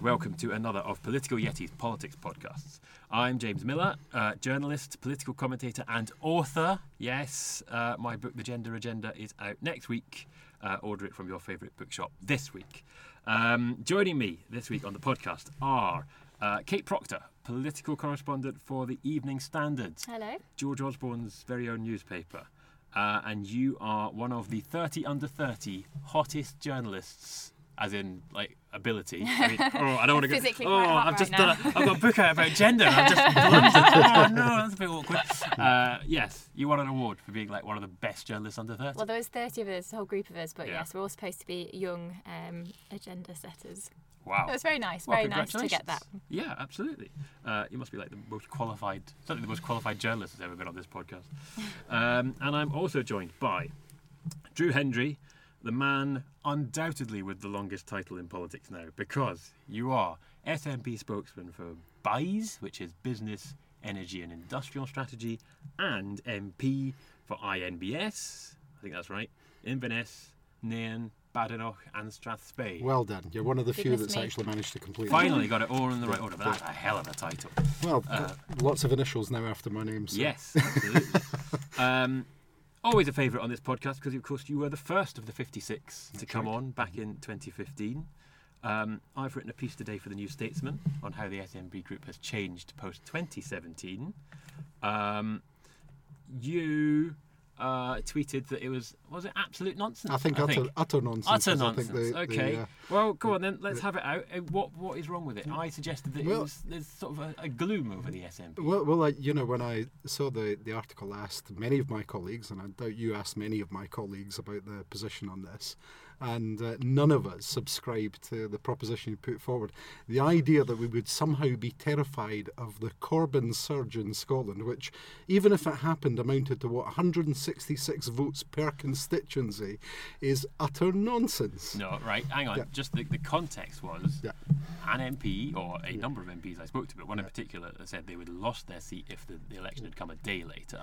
and welcome to another of Political Yeti's politics podcasts. I'm James Miller, uh, journalist, political commentator, and author. Yes, uh, my book, The Gender Agenda, is out next week. Uh, order it from your favourite bookshop this week. Um, joining me this week on the podcast are uh, Kate Proctor, political correspondent for the Evening Standard, Hello. George Osborne's very own newspaper. Uh, and you are one of the 30 under 30 hottest journalists, as in like ability. I mean, oh, I don't want to go. Physically Oh, quite hot I've just now. done. A, I've got a book out about gender. I've just blundered. Oh no, that's a bit awkward. Uh, yes, you won an award for being like one of the best journalists under 30. Well, there was 30 of us, a whole group of us, but Yeah. yes, we're all supposed to be young um, agenda setters. wow. It was very nice, Well, very nice to get that. Yeah, absolutely. Uh, you must be like the most qualified, certainly the most qualified journalist that's ever been on this podcast. Um, and I'm also joined by Drew Hendry, the man undoubtedly with the longest title in politics now, because you are SNP spokesman for BIES, which is Business, Energy and Industrial Strategy, and MP for INBS, I think that's right, Inverness, Nairn, Badenoch, and Strathspey. Well done. You're one of the few that's me. actually managed to complete it. Finally got it all in the right order, but that's a hell of a title. Well, Uh, lots of initials now after my name. So. Yes, absolutely. um, always a favourite on this podcast because, of course, you were the first of the 56 to come right. on back in 2015. Um, I've written a piece today for the New Statesman on how the SNP group has changed post 2017. Um, you uh, tweeted that it was was it absolute nonsense? I think utter, utter nonsense. Utter I nonsense. think the- the, okay. uh, well, go on then. Let's have it out. Uh, What what is wrong with it? I suggested that it Well- was, there's sort of a, a gloom over the SNP. Well, well, I, you know, when I saw the, the article, I asked many of my colleagues, and I doubt you asked many of my colleagues about the position on this, and uh, none of us subscribe to the proposition you put forward. The idea that we would somehow be terrified of the Corbyn surge in Scotland, which, even if it happened, amounted to what 166 votes per constituency, is utter nonsense. No, right. Hang on. Yeah. Just the, the context was Yeah. an MP or a number of MPs I spoke to, but one in particular said they would have lost their seat if the, the election had come a day later.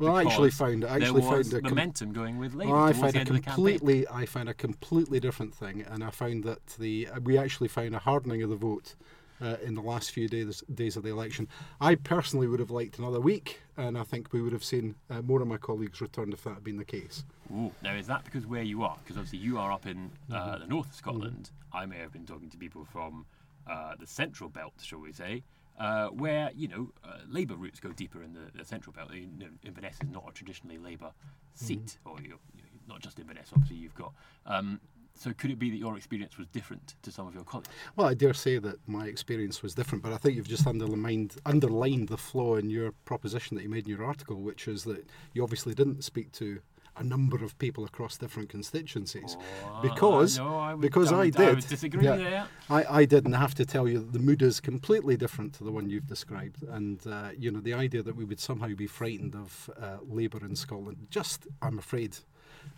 Well, I actually found I actually found a com- momentum going with Labour I found a end of the campaign. completely, I found a completely different thing, and I found that the we actually found a hardening of the vote uh, in the last few days days of the election. I personally would have liked another week, and I think we would have seen uh, more of my colleagues returned if that had been the case. Ooh. Now, is that because where you are? Because obviously you are up in uh, Mm-hmm. the north of Scotland. I may have been talking to people from uh, the central belt, shall we say, uh, where you know uh, Labour roots go deeper in the, the central belt. You know, Inverness is not a traditionally Labour seat, Mm-hmm. or you're, you're not just Inverness. Obviously, you've got. Um, so could it be that your experience was different to some of your colleagues? Well, I dare say that my experience was different, but I think you've just underlined underlined the flaw in your proposition that you made in your article, which is that you obviously didn't speak to a number of people across different constituencies Oh, because no, I would- because I I, would- did I would disagree there. I, I did, and I have to tell you that the mood is completely different to the one you've described. And, uh, you know, the idea that we would somehow be frightened of uh, Labour in Scotland, just, I'm afraid.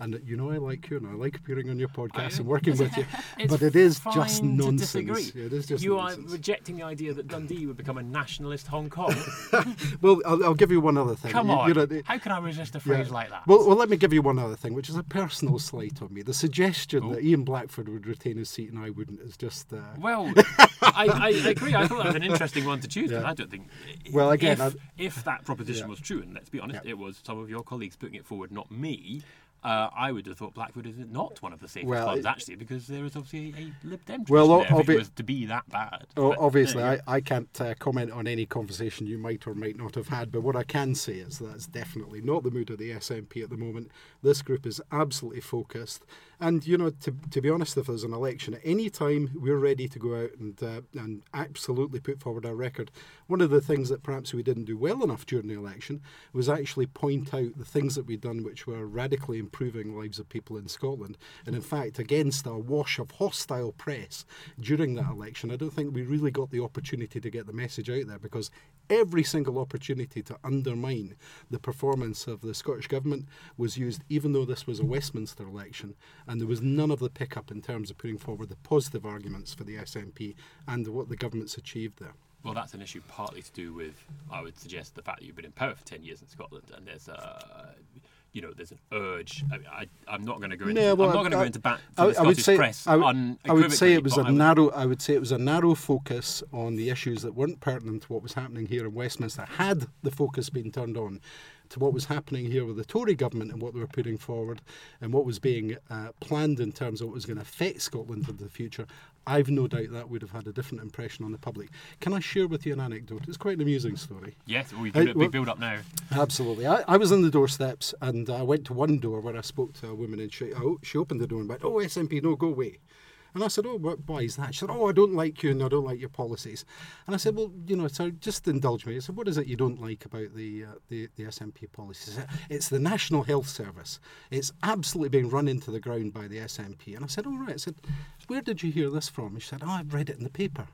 And, you know, I like you, and I like appearing on your podcast and working with you. But it is just nonsense. disagree. It is just you nonsense. are rejecting the idea that Dundee would become a nationalist Hong Kong. Well, I'll, I'll give you one other thing. Come You- on. you know, the- How can I resist a yeah. phrase like that? Well, well, let me give you one other thing, which is a personal slight on me. The suggestion Oh. that Ian Blackford would retain his seat and I wouldn't is just. Uh, Well, I, I agree. I thought that was an interesting one to choose Yeah. I don't think. Well, again, if, if that proposition Yeah. was true, and let's be honest, Yeah. it was some of your colleagues putting it forward, not me. Uh, I would have thought Blackford is not one of the safest Well, clubs, it- actually, because there is obviously a, Lib Dem Well, there if it was to be that bad. Oh, But, obviously, I, I can't uh, comment on any conversation you might or might not have had, but what I can say is that's definitely not the mood of the SNP at the moment. This group is absolutely focused. And, you know, to, to be honest, if there's an election, at any time we're ready to go out and, uh, and absolutely put forward our record. One of the things that perhaps we didn't do well enough during the election was actually point out the things that we'd done which were radically improving lives of people in Scotland. And in fact, against a wash of hostile press during that election, I don't think we really got the opportunity to get the message out there because every single opportunity to undermine the performance of the Scottish Government was used, even though this was a Westminster election, there was none of the pickup in terms of putting forward the positive arguments for the SNP and what the government's achieved there. Well, that's an issue partly to do with, I would suggest, the fact that you've been in power for 10 years in Scotland and there's uh, you know, there's an urge. I, I, I'm not going to go into. Yeah, well, I'm not going to go into I, the I would say press. I, would- I would say it was a unequivocally, would- narrow. I would say it was a narrow focus on the issues that weren't pertinent to what was happening here in Westminster. Had the focus been turned on to what was happening here with the Tory government and what they were putting forward and what was being uh, planned in terms of what was going to affect Scotland into the future, I've no doubt that would have had a different impression on the public. Can I share with you an anecdote? It's quite an amusing story. Yes, we Hey, can well- build up now. Absolutely. I, I was on the doorsteps and I went to one door where I spoke to a woman and she, oh, she opened the door and went, Oh, SNP, no, go away. And I said, Oh, why is that? She said, Oh, I don't like you and I don't like your policies. And I said, Well, you know, so just indulge me. I said, What is it you don't like about the, uh, the, the SNP policies? Said, It's the National Health Service. It's absolutely being run into the ground by the SNP. And I said, Oh, right. I said, Where did you hear this from? She said, Oh, I've read it in the paper.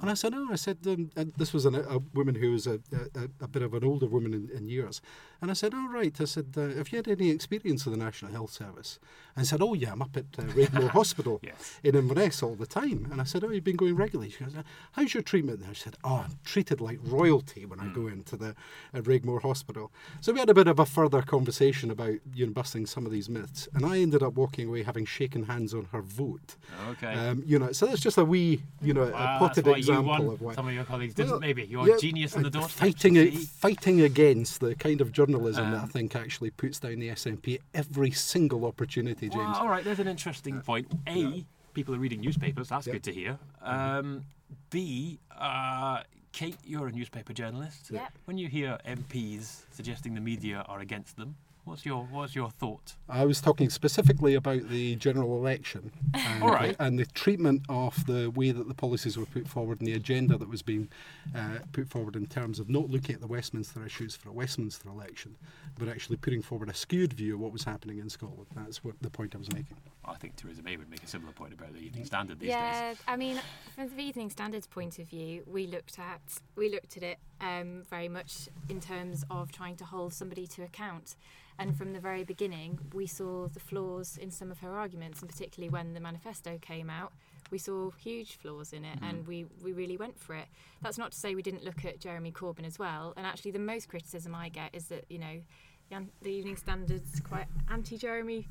And I said, oh, I said, um, and this was an, a woman who was a, a, a bit of an older woman in, in years. And I said, all right. I said, uh, have you had any experience of the National Health Service? And I said, oh, yeah, I'm up at uh, Hospital Yes. in Inverness all the time. And I said, oh, you've been going regularly? She goes, how's your treatment there? She said, oh, I'm treated like royalty when I go into the uh, Raigmore Hospital. So we had a bit of a further conversation about you know, busting some of these myths. And I ended up walking away having shaken hands on her vote. Okay. Um, you know, so that's just a wee, you know, Wow, a potted why you example won. of what Some of your colleagues didn't. Well, maybe you're yeah, a genius on the doorstep. Fighting, a- fighting against the kind of journalism that I Um, think actually puts down the SNP every single opportunity, James. Well, all right, there's an interesting point. A, people are reading newspapers. That's Yeah. good to hear. Um, B, uh, Kate, you're a newspaper journalist. Yep. When you hear MPs suggesting the media are against them, what's your what's your thought? I was talking specifically about the general election and, All right. and the treatment of the way that the policies were put forward and the agenda that was being uh, put forward in terms of not looking at the Westminster issues for a Westminster election, but actually putting forward a skewed view of what was happening in Scotland. That's what the point I was making. I think Theresa May would make a similar point about the Evening Standard these yeah, days. I mean, from the Evening Standards point of view, we looked at we looked at it um, very much in terms of trying to hold somebody to account. And from the very beginning, we saw the flaws in some of her arguments, and particularly when the manifesto came out, we saw huge flaws in it, and mm. we, we really went for it. That's not to say we didn't look at Jeremy Corbyn as well. And actually, the most criticism I get is that you know the, the Evening Standard's quite anti-Jeremy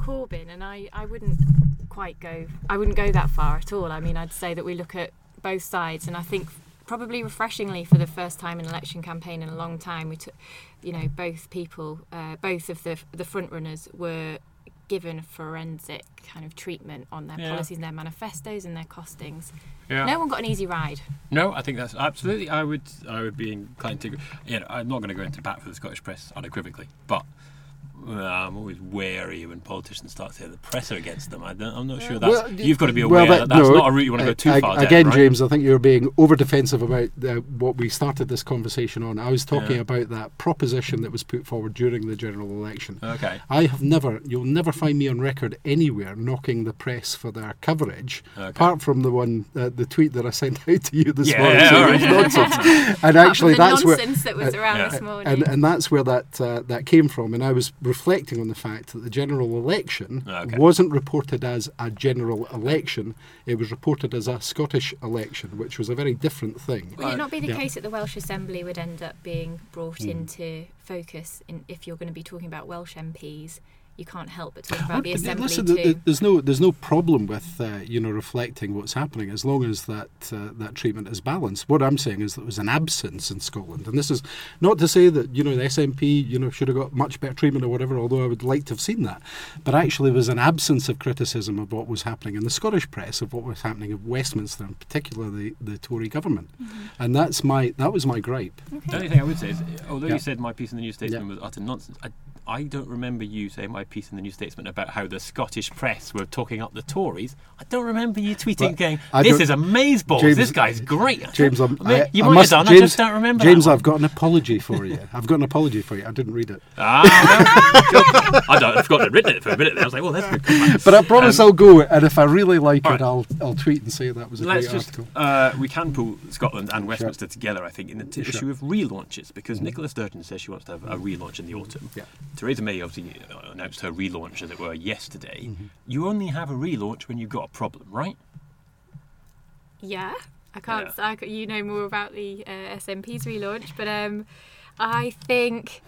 Corbyn, and I, I wouldn't quite go I wouldn't go that far at all. I mean, I'd say that we look at both sides, and I think probably refreshingly for the first time in an election campaign in a long time, we took, you know, both people, uh, both of the the front runners were given forensic kind of treatment on their Yeah. policies and their manifestos and their costings. Yeah. No one got an easy ride. No, I think that's absolutely. I would. I would be inclined to. You know, I'm not going to go into bat for the Scottish press unequivocally, but. Uh, I'm always wary when politicians start to saying the press against them. I don't, I'm not sure that's. Well, you've got to be aware well, that that's no, not a route you want to go too uh, far down. Again, right? James, I think you're being over defensive about uh, what we started this conversation on. I was talking Yeah. about that proposition that was put forward during the general election. Okay. I have never, you'll never find me on record anywhere knocking the press for their coverage, Okay. apart from the one, uh, the tweet that I sent out to you this Yeah, morning. yeah, saying all right. nonsense. and actually, the that's where. that was uh, around yeah. this morning. And, and that's where that uh, that came from. And I was reflecting on the fact that the general election Okay. wasn't reported as a general election; it was reported as a Scottish election, which was a very different thing. Would it not be the Yeah. case that the Welsh Assembly would end up being brought Hmm. into focus in, if you're going to be talking about Welsh MPs? You can't help but talk about the Assembly listen, too. th- th- there's no there's no problem with uh, you know reflecting what's happening as long as that uh, that treatment is balanced. What I'm saying is that there was an absence in Scotland, and this is not to say that you know the SNP you know should have got much better treatment or whatever. Although I would like to have seen that, but actually there was an absence of criticism of what was happening in the Scottish press of what was happening in Westminster, in particular the, the Tory government, Mm-hmm. and that's my that was my gripe. The only thing I would say is, although Yeah. you said my piece in the New Statesman Yeah. was utter nonsense, I, I don't remember you saying my piece in the New Statesman about how the Scottish press were talking up the Tories. I don't remember you tweeting, Well, going, "This is amazeballs. James- this guy's great." James, I'm, I you I might must, have done. James, I just don't remember. James. I've got an apology for you. I've got an apology for you. I didn't read it. Ah, I don't. I forgot to written it for a minute. There. I was like, "Well, that's good." But I promise Um, I'll go, and if I really like all it. I'll I'll tweet and say that was a Let's great just article. uh, we can pull Scotland and Westminster together, I think, in the t- Sure. issue of relaunches because Nicola Sturgeon says she wants to have a relaunch in the autumn. Yeah. Theresa May obviously uh, announced her relaunch, as it were, yesterday. Mm-hmm. You only have a relaunch when you've got a problem, right? Yeah, I can't. Yeah. I, c- you know more about the uh, SNP's relaunch, but um, I think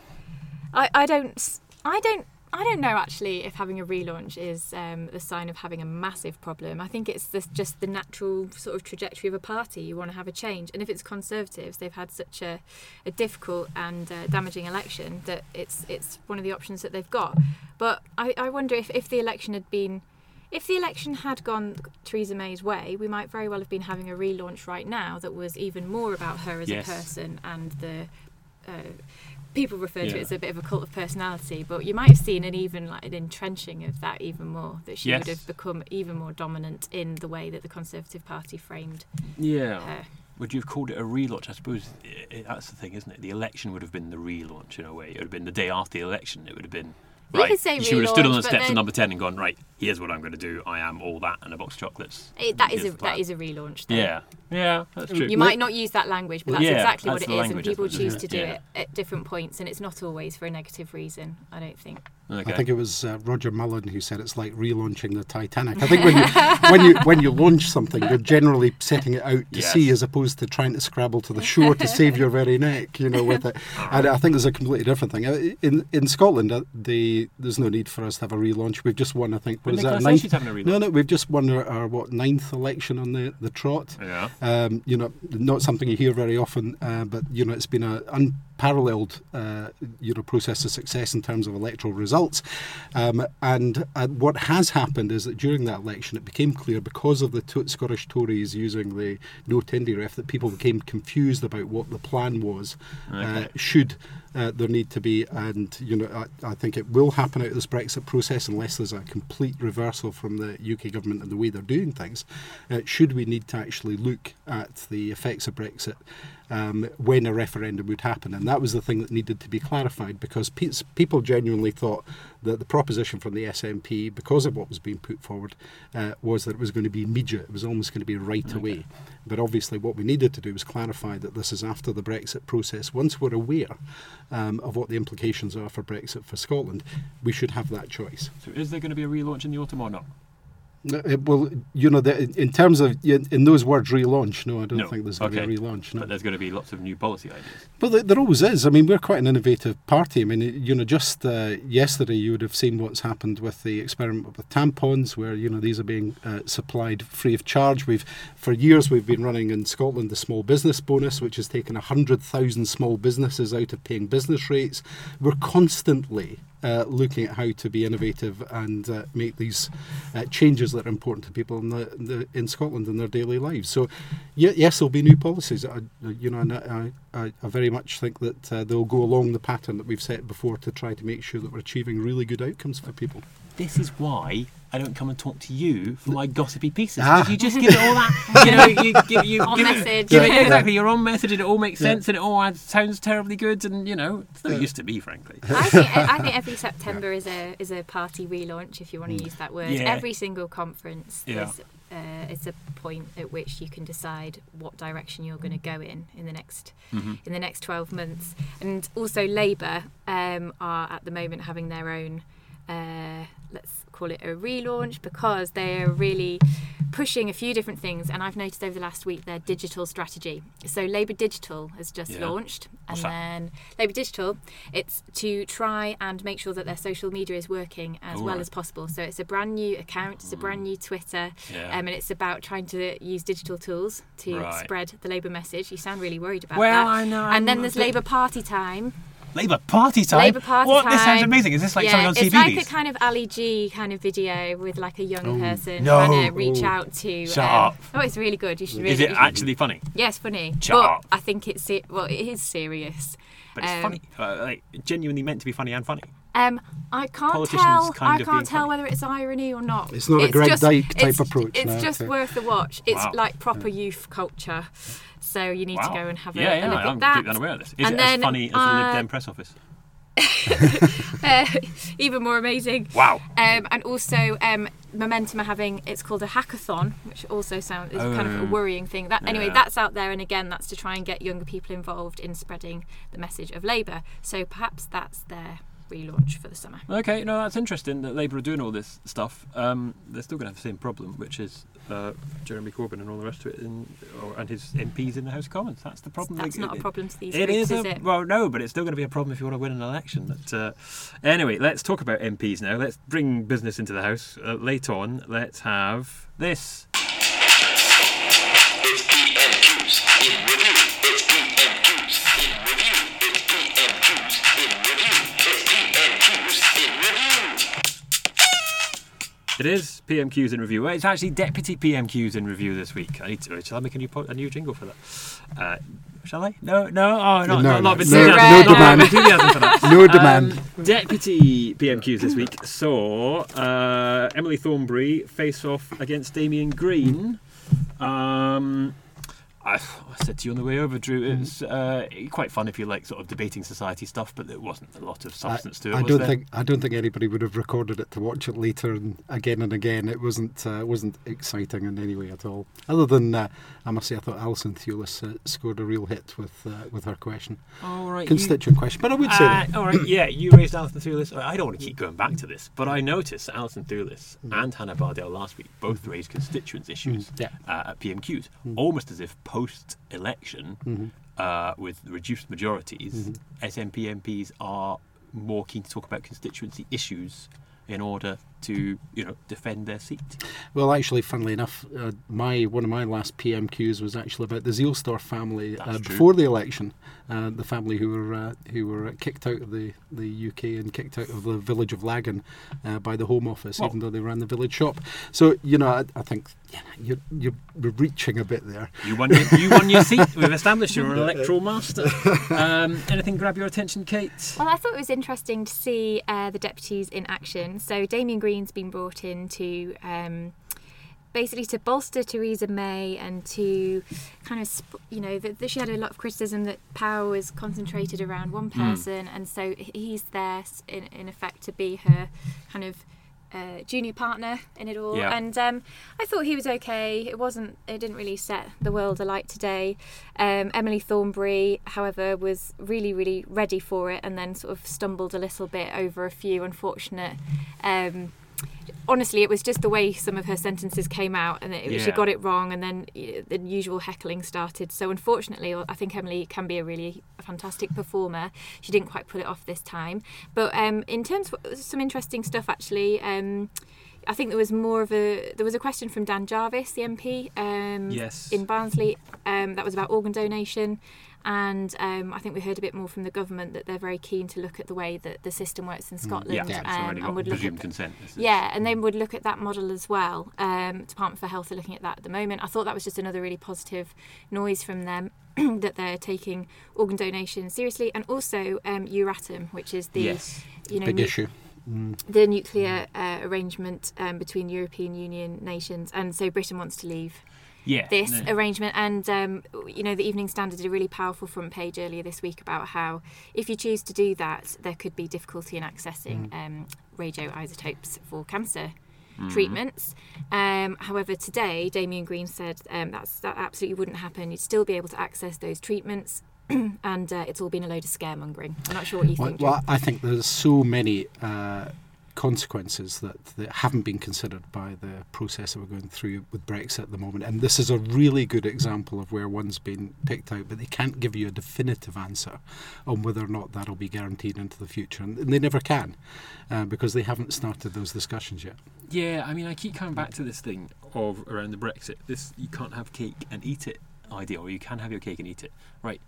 I, I don't. I don't. I don't know actually if having a relaunch is um, the sign of having a massive problem. I think it's this, just the natural sort of trajectory of a party. You want to have a change, and if it's Conservatives, they've had such a, a difficult and uh, damaging election that it's it's one of the options that they've got. But I, I wonder if, if the election had been if the election had gone Theresa May's way, we might very well have been having a relaunch right now that was even more about her as Yes. a person and the. Uh, people refer to Yeah. it as a bit of a cult of personality, but you might have seen an even like an entrenching of that even more. That she Yes. would have become even more dominant in the way that the Conservative Party framed Yeah. her. Would you have called it a relaunch? I suppose i i that's the thing, isn't it? The election would have been the relaunch in a way. It would have been the day after the election. It would have been. You Right. could say she would have stood on the but steps of number 10 and gone, right, here's what I'm going to do. I am all that and a box of chocolates. It, that is Here's a that is a relaunch. Though. Yeah. Yeah, that's mm. true. You might not use that language, but that's Yeah, exactly what that's it the is, and people I suppose, choose to do yeah. it at different points, and it's not always for a negative reason. I don't think. Okay. I think it was uh, Roger Mullin who said it's like relaunching the Titanic. I think when you when you when you launch something, you're generally setting it out to Yes. sea as opposed to trying to scrabble to the shore to save your very neck. You know, with it. And I think there's a completely different thing Uh, in in Scotland. Uh, the there's no need for us to have a relaunch. We've just won. I think what is that? Ninth? a. No, no, we've just won our, our what ninth election on the the trot. Yeah. Um, you know, not something you hear very often, uh, but you know, it's been an unparalleled, uh, you know, process of success in terms of electoral results. Um, and uh, what has happened is that during that election, it became clear because of the to- Scottish Tories using the no tendy ref that people became confused about what the plan was. Uh, should uh, there need to be, and you know, I, I think it will happen out of this Brexit process unless there's a complete reversal from the UK government and the way they're doing things. Uh, should we need to actually look at the effects of Brexit um, when a referendum would happen? And that was the thing that needed to be clarified because pe- people genuinely thought that the proposition from the SNP, because of what was being put forward, uh, was that it was going to be immediate. It was almost going to be right away. But obviously, what we needed to do was clarify that this is after the Brexit process. Once we're aware um, of what the implications are for Brexit for Scotland, we should have that choice. So is there going to be a relaunch in the autumn or not? It- well, you know, the, in terms of in those words, relaunch. No, I don't No. think there's going to Okay. be a relaunch. No. But there's going to be lots of new policy ideas. But there- there always is. I mean, we're quite an innovative party. I mean, you know, just uh, yesterday you would have seen what's happened with the experiment with tampons, where you know these are being uh, supplied free of charge. We've for years we've been running in Scotland the small business bonus, which has taken hundred thousand small businesses out of paying business rates. We're constantly uh, looking at how to be innovative and uh, make these uh, changes that are important to people in the, the in Scotland in their daily lives. So, ye- yes, there'll be new policies. I, you know, and I, I, I very much think that uh, they'll go along the pattern that we've set before to try to make sure that we're achieving really good outcomes for people. This is why I don't come and talk to you for my gossipy pieces. Ah. You just give it all that, you know, you give, you On give message. It, give it, exactly, you're on message and it all makes Yeah. sense and it all sounds terribly good and, you know, it's not used to be, frankly. I think, I think every September is a is a party relaunch, if you want to use that word. Yeah. Every single conference Yeah. is uh, is a point at which you can decide what direction you're going to go in in the next Mm-hmm. in the next 12 months. And also Labour um, are at the moment having their own. Uh, let's call it a relaunch because they're really pushing a few different things and I've noticed over the last week their digital strategy. So Labour Digital has just Yeah. launched and then Labour Digital it's to try and make sure that their social media is working as well Alright. as possible. So it's a brand new account, it's a brand new Twitter Yeah. um, and it's about trying to use digital tools to Right. spread the Labour message. You sound really worried about Well, that. I know, And then there's Labour Party time. Labour Party time? Labour Party what? This sounds amazing. Is this like yeah, something on TV? it's CBeebies? like a kind of Ali G kind of video with like a young Oh. person No. trying to reach Oh. out to. Shut um, up. Oh, it's really good. You should really. Is it you should- actually funny? Yeah, it's funny. Shut but up. I think it's se- well, it is serious. But it's Um, funny. Uh, like, genuinely meant to be funny and funny. Um, I can't tell. I can't tell funny. whether it's irony or not. It's not a Greg just, Dyke type it's- approach, It's no, just okay. worth the watch. It's Wow. like proper youth culture. So you need to go and have a, yeah, a yeah, look I'm at that. completely unaware of this. Is And it as funny as the uh, Lib Dem press office? Uh, even more amazing. Wow. Um, and also, um, Momentum are having it's called a hackathon, which also sounds is kind of a Oh. worrying thing. That anyway, Yeah. that's out there, and again, that's to try and get younger people involved in spreading the message of Labour. So perhaps that's their relaunch for the summer. Okay, no, that's interesting that Labour are doing all this stuff. Um, they're still going to have the same problem, which is uh, Jeremy Corbyn and all the rest of it, in, or, and his MPs in the House of Commons. That's the problem. That's They- not a problem to these It groups, is, is a, it? well, no, but it's still going to be a problem if you want to win an election. But, uh, anyway, let's talk about MPs now. Let's bring business into the House. Uh, later on, let's have this. It's PMQs in review. It is PMQs in review. Well, it's actually Deputy PMQs in review this week. I need to. Shall I make a new po- a new jingle for that? Uh, shall I? No, no. Oh, no, No, not, no, no, no Not demand. No demand. Um, Deputy PMQs this week saw uh, Emily Thornberry face off against Damien Green. Um, I, I said to you on the way over, Drew, it was uh, quite fun if you like sort of debating society stuff, but there wasn't a lot of substance to it. I don't there? think I don't think anybody would have recorded it to watch it later and again and again. It wasn't uh, wasn't exciting in any way at all. Other than uh, I must say, I thought Alison Thewlis uh, scored a real hit with uh, with her question, All right, you- constituent question. But I would say Uh, that all right, yeah, you raised Alison Thewlis. I don't want to keep going back to this, but I noticed Alison Thewlis and Hannah Bardell last week both raised constituents issues Mm, yeah. uh, at PMQs, almost as if post-election, Mm-hmm. uh, with reduced majorities, SNP MPs are more keen to talk about constituency issues in order to, you know, defend their seat. Well, actually, funnily enough, uh, my one of my last PMQs was actually about the Zielsdorf family uh, before the election, uh, the family who were uh, who were kicked out of the, the UK and kicked out of the village of Laggan uh, by the Home Office, Well- even though they ran the village shop. So you know, I, I think yeah, you're you're reaching a bit there. You won your, you won your seat. We've established you're an electoral master. Um, anything grab your attention, Kate? Well, I thought it was interesting to see uh, the deputies in action. So Damien Green's been brought in to um, basically to bolster Theresa May and to kind of, sp- you know, that she had a lot of criticism that power was concentrated around one person, and so he's there in, in effect to be her kind of. Uh, junior partner in it all, Yeah. and um, I thought he was okay. It wasn't. It didn't really set the world alight today. Um, Emily Thornberry, however, was really, really ready for it, and then sort of stumbled a little bit over a few unfortunate. Um, honestly, it was just the way some of her sentences came out, and it, she got it wrong, and then the usual heckling started. So, unfortunately, I think Emily can be a really fantastic performer. She didn't quite pull it off this time, but um, in terms of some interesting stuff, actually. Um, I think there was more of a there was a question from Dan Jarvis, the MP, um, Yes. in Barnsley, um, that was about organ donation, and um, I think we heard a bit more from the government that they're very keen to look at the way that the system works in Scotland, Mm, Yeah, it's um, already and got would look presumed at consent. Yeah, and they would look at that model as well. Um, Department for Health are looking at that at the moment. I thought that was just another really positive noise from them that they're taking organ donation seriously, and also um, Euratom, which is the Yes. you know Big nu- issue. Mm. the nuclear uh, arrangement um, between European Union nations, and so Britain wants to leave Yeah. this no. arrangement. And um, you know, the Evening Standard did a really powerful front page earlier this week about how if you choose to do that, there could be difficulty in accessing um, radioisotopes for cancer. Treatments. Um, however, today Damien Green said um, that's that absolutely wouldn't happen. You'd still be able to access those treatments, and uh, it's all been a load of scaremongering. I'm not sure what you Well, think. well, Jim. I think there's so many uh, consequences that, that haven't been considered by the process that we're going through with Brexit at the moment. And this is a really good example of where one's been picked out, but they can't give you a definitive answer on whether or not that'll be guaranteed into the future. And they never can uh, because they haven't started those discussions yet. Yeah, I mean, I keep coming back to this thing of around the Brexit. This you can't have cake and eat it idea, or you can have your cake and eat it. Right.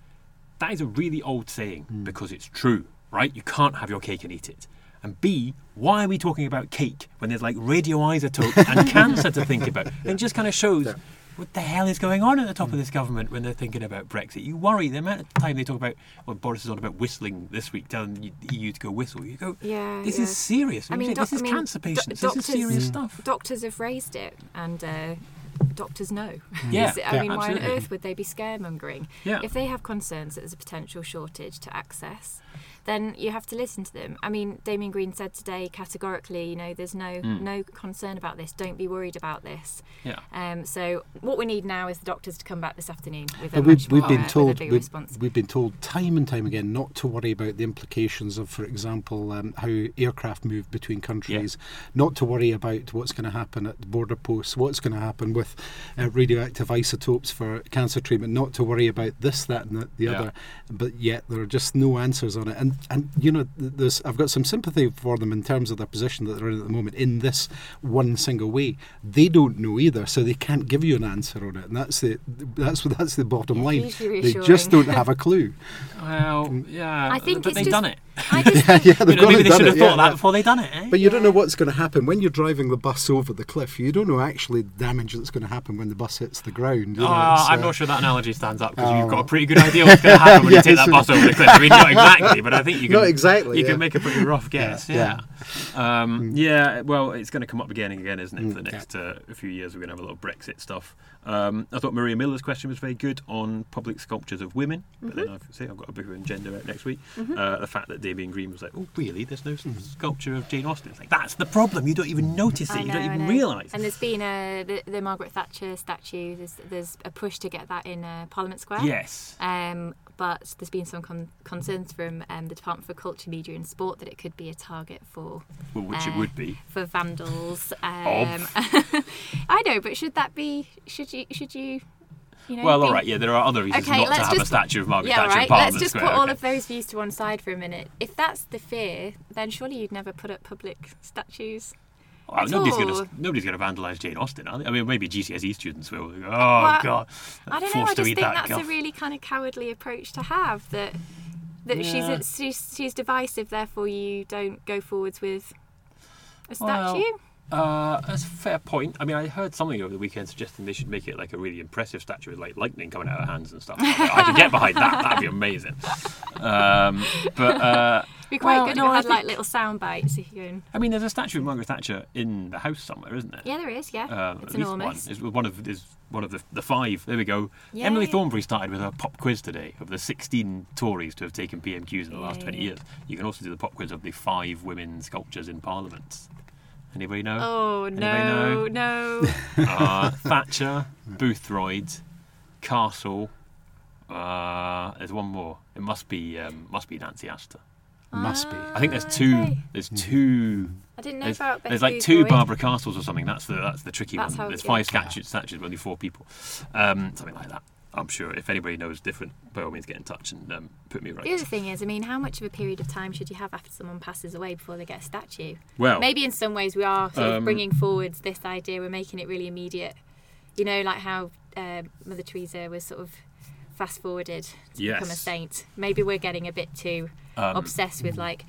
That is a really old saying because it's true, right? You can't have your cake and eat it. And B, why are we talking about cake when there's like radioisotope and cancer to think about? It just kind of shows what the hell is going on at the top of this government when they're thinking about Brexit. You worry the amount of time they talk about, well, Boris is on about whistling this week, telling the EU to go whistle. You go, Yeah, this yeah. is serious. I mean, this doc- is I mean, cancer do- patients. this doctors- is serious stuff. Doctors have raised it, and uh, doctors know. Yeah, Is it- I yeah, mean, why on earth would they be scaremongering? Yeah. If they have concerns that there's a potential shortage to access, then you have to listen to them. I mean, Damien Green said today categorically, you know, there's no Mm. no concern about this. Don't be worried about this. Yeah. Um, so what we need now is the doctors to come back this afternoon with a we've, much we've more, been uh, with a told we've, response. we've been told time and time again not to worry about the implications of, for example, um, how aircraft move between countries, not to worry about what's going to happen at the border posts, what's going to happen with uh, radioactive isotopes for cancer treatment, not to worry about this, that, and the, the Yeah. other. But yet there are just no answers on it. And and you know, there's I've got some sympathy for them in terms of their position that they're in at the moment in this one single way. They don't know either, so they can't give you an answer on it. And that's the that's that's the bottom line. They just don't have a clue. Well, yeah. I think but it's they've just- done it. I just yeah, yeah, they've know, gone maybe they should have it, thought yeah, that yeah. before they done it. Eh? But you don't know what's going to happen when you're driving the bus over the cliff. You don't know actually the damage that's going to happen when the bus hits the ground. you know, Ah, I'm uh, not sure that analogy stands up because Oh. you've got a pretty good idea what's going to happen when Yes. you take that bus over the cliff. I mean, not exactly, but I think you can. Not exactly, You yeah. can make a pretty rough guess. Yeah, Yeah. Um, yeah. Well, it's going to come up again and again, isn't it? For the Mm, yeah. next uh, few years, we're going to have a lot of Brexit stuff. Um, I thought Maria Miller's question was very good on public sculptures of women, but then I've say I've got a bigger agenda out next week. Uh, the fact that Damien Green was like, "Oh, really? There's no sculpture of Jane Austen." It's like that's the problem. You don't even notice it. I you don't even realise. And there's been a the, the Margaret Thatcher statue. There's there's a push to get that in uh, Parliament Square. Yes. Um, but there's been some con- concerns from um, the Department for Culture, Media and Sport that it could be a target for Well, which it Uh, would be. for vandals. Um, I know, but should that be? Should you? Should you? You know, Well, all right, yeah, there are other reasons Okay, not to have a statue of Margaret Yeah, Thatcher in right. Parliament Let's just Square. put all okay. of those views to one side for a minute. If that's the fear, then surely you'd never put up public statues. Well, nobody's going to nobody's going to vandalise Jane Austen, are they? I mean, maybe GCSE students will. Oh Well, God, I don't know. I to just think that that's guff. a really kind of cowardly approach to have. That that Yeah. she's, she's she's divisive. Therefore, you don't go forwards with a Well, statue. Uh, that's a fair point. I mean, I heard something over the weekend suggesting they should make it like a really impressive statue with like lightning coming out of hands and stuff. I could get behind that. That'd be amazing. Um, but uh, be quite well, good no, if it I had like little sound bites. If you go and... I mean, there's a statue of Margaret Thatcher in the house somewhere, isn't there? Yeah, there is. Yeah, Uh, it's at least enormous. one. It's one of is one of the, the five. There we go. Yeah, Emily yeah. Thornberry started with her pop quiz today of the 16 Tories to have taken PMQs in the last 20 years. You can also do the pop quiz of the five women sculptures in Parliament. Anybody know? Oh Anybody no, no. Uh, Thatcher, Boothroyd, Castle. Uh, there's one more. It must be um, must be Nancy Astor. Must be. I think there's Ah, two. okay. There's two. I didn't know There's, about Betty there's like two Boothroyd. Barbara Castles or something. That's the that's the tricky That's one. how- There's yeah. five statues, statues, but only four people. Um, something like that. I'm sure if anybody knows different, by all means get in touch and um, put me right. The other thing is, I mean, how much of a period of time should you have after someone passes away before they get a statue? Well, Maybe in some ways we are sort Um, of bringing forwards this idea. We're making it really immediate. You know, like how uh, Mother Teresa was sort of fast forwarded to become a saint. Maybe we're getting a bit too um, obsessed with like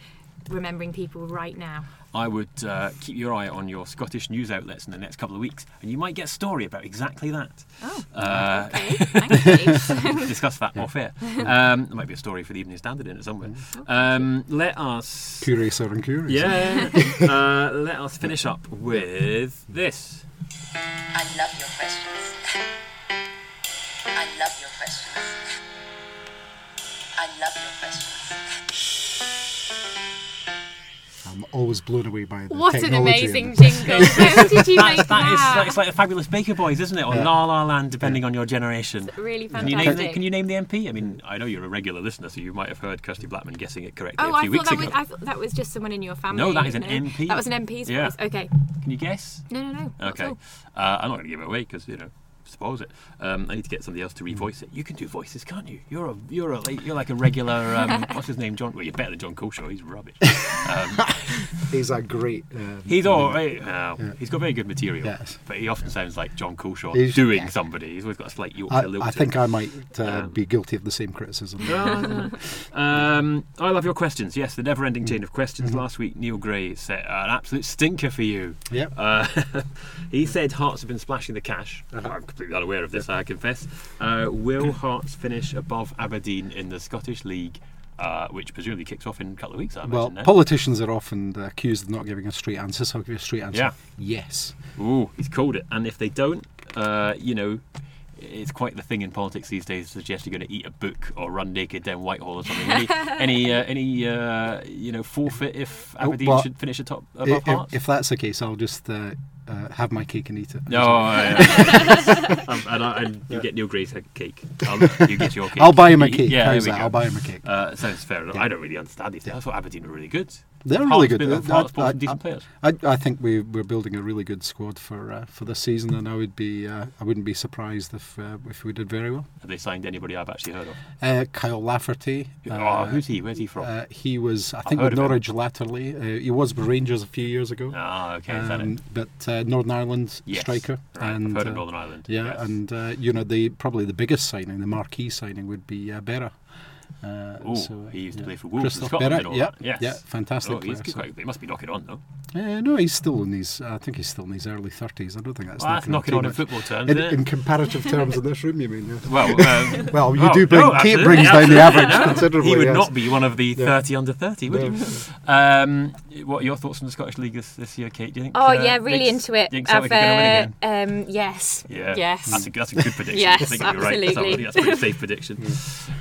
remembering people right now. I would uh, keep your eye on your Scottish news outlets in the next couple of weeks, and you might get a story about exactly that. Oh, Uh, okay. Thank you. discuss that off air. Um, there might be a story for the Evening Standard in it somewhere. Um, let us. Curious or uncurious. Yeah. uh, let us finish up with this. I love your questions. Always blown away by the What an technology. amazing in this. jingle! Where did you make That's, that is, that? it's like the Fabulous Baker Boys, isn't it? Or Yeah. La La Land, depending on your generation. really Can you, fantastic. name the, can you name the MP? I mean, I know you're a regular listener, so you might have heard Kirsty Blackman guessing it correctly Oh, a I few thought weeks that ago. was I thought that was just someone in your family. No, that is you an know. MP. That was an MP's Yeah. voice. Okay. Can you guess? No, no, no. not at Okay. all. Uh, I'm not going to give it away because you know, suppose it. Um, I need to get somebody else to revoice it. You can do voices, can't you? You're a you're a you're like a regular. Um, what's his name? John. Well, you're better than Jon Culshaw. He's rubbish. Um, He's a great. Um, he's all right. Well, Yeah. He's got very good material, Yes. but he often sounds like Jon Culshaw He's- doing yeah. somebody. He's always got a slight Yorkshire I, lilt. I think. I might uh, Um, be guilty of the same criticism. um, I love your questions. Yes, the never-ending Mm. chain of questions. Mm-hmm. Last week, Neil Gray set an absolute stinker for you. Yep. Uh, he said Hearts have been splashing the cash. Uh-huh. I'm completely unaware of this, I confess. Uh, will Hearts finish above Aberdeen in the Scottish League, uh, which presumably kicks off in a couple of weeks? I Well, imagine. politicians are often accused of not giving a straight answer, so I'll give you a straight answer. Yeah. Yes. Ooh, he's called it. And if they don't, Uh, you know, it's quite the thing in politics these days to suggest you're going to eat a book or run naked down Whitehall or something. Any, any, uh, any uh, you know, forfeit if Oh, Aberdeen well, should finish atop above If, Hearts? if that's the case, I'll just uh, uh, have my cake and eat it. No, I- um, and, I, and you get Neil Gray's cake. I'll, you get your cake. I'll buy him a cake. Yeah, there we go. I'll buy him a cake. Uh, sounds fair enough. Yeah. I don't really understand these things. I thought Aberdeen were really good. They're really good. of I- I- some decent players. I, I think we, we're building a really good squad for uh, for this season, and I would be uh, I wouldn't be surprised if uh, if we did very well. Have they signed anybody I've actually heard of? Uh, Kyle Lafferty. oh, uh, who's he? Where's he from? Uh, he was, I think, with of him. Norwich latterly. Uh, he was with Rangers a few years ago. Ah, okay, Um, but uh, Northern Ireland Yes. striker. Right, and, I've heard of uh, Northern Ireland. Yeah, yes. and uh, you know the probably the biggest signing, the marquee signing, would be uh, Berra. Uh, Oh, so, he used to play for Wolves in Christophe Scotland Berra, and yeah. Yes. yeah, fantastic Oh, player, good, so- quite, he must be knocking on though. Uh, no, he's still in his. I think he's still in his early thirties. I don't think that's Well, that's knocking too on in football terms. In, in comparative terms, in this room, you mean? Yeah. well, um, Well, you oh, do bring no, Kate brings down the average No, considerably. He would yes. not be one of the Yeah. 30 under 30, would No, he? no. Um, what are your thoughts on the Scottish League this, this year, Kate? Do you think? Oh uh, yeah, really Leeds- into it. Do you think going to win again? uh, um, yes. Yeah, Yes. That's a, that's a good prediction. Yes, I think you're right. That's, absolutely. That's a pretty safe prediction.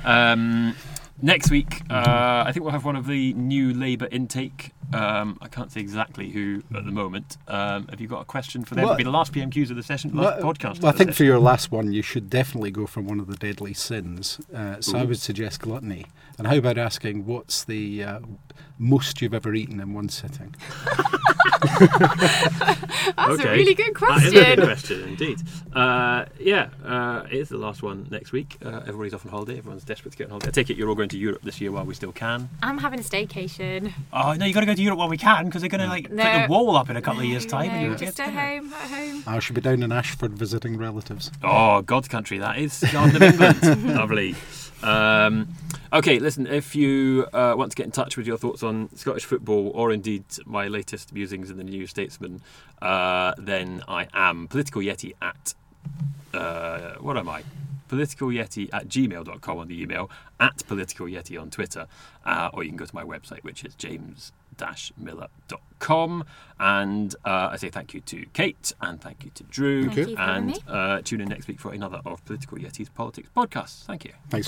Um, next week, uh, I think we'll have one of the new Labour intake. Um, I can't say exactly who at the moment. Um, have you got a question for them? Well- It'll be the last PMQs of the session, last Well, podcast. Well, I of the think for your last one, you should definitely go for one of the deadly sins. Uh, so I would suggest gluttony. And how about asking what's the uh, most you've ever eaten in one sitting? That's Okay. a really good question. That is a good question. question indeed. Uh, yeah, uh, it is the last one next week. Uh, everybody's off on holiday. Everyone's desperate to get on holiday. I take it you're all going to Europe this year while we still can. I'm having a staycation. Oh no, you got to go to Europe while we can because they're going to like put the wall up in a couple of years' time. and No, you just at home, at home. I should be down in Ashford visiting relatives. Oh, God's country, that is Garden of England. Lovely. Um, okay, listen, if you uh, want to get in touch with your thoughts on Scottish football or indeed my latest musings in the New Statesman, uh, then I am Political Yeti at. Uh, what am I? Political Yeti at gmail.com on the email, at Political Yeti on Twitter, uh, or you can go to my website, which is james miller.com. And uh, I say thank you to Kate and thank you to Drew. Thank you for and me. uh, tune in next week for another of Political Yeti's Politics podcasts. Thank you. Thanks.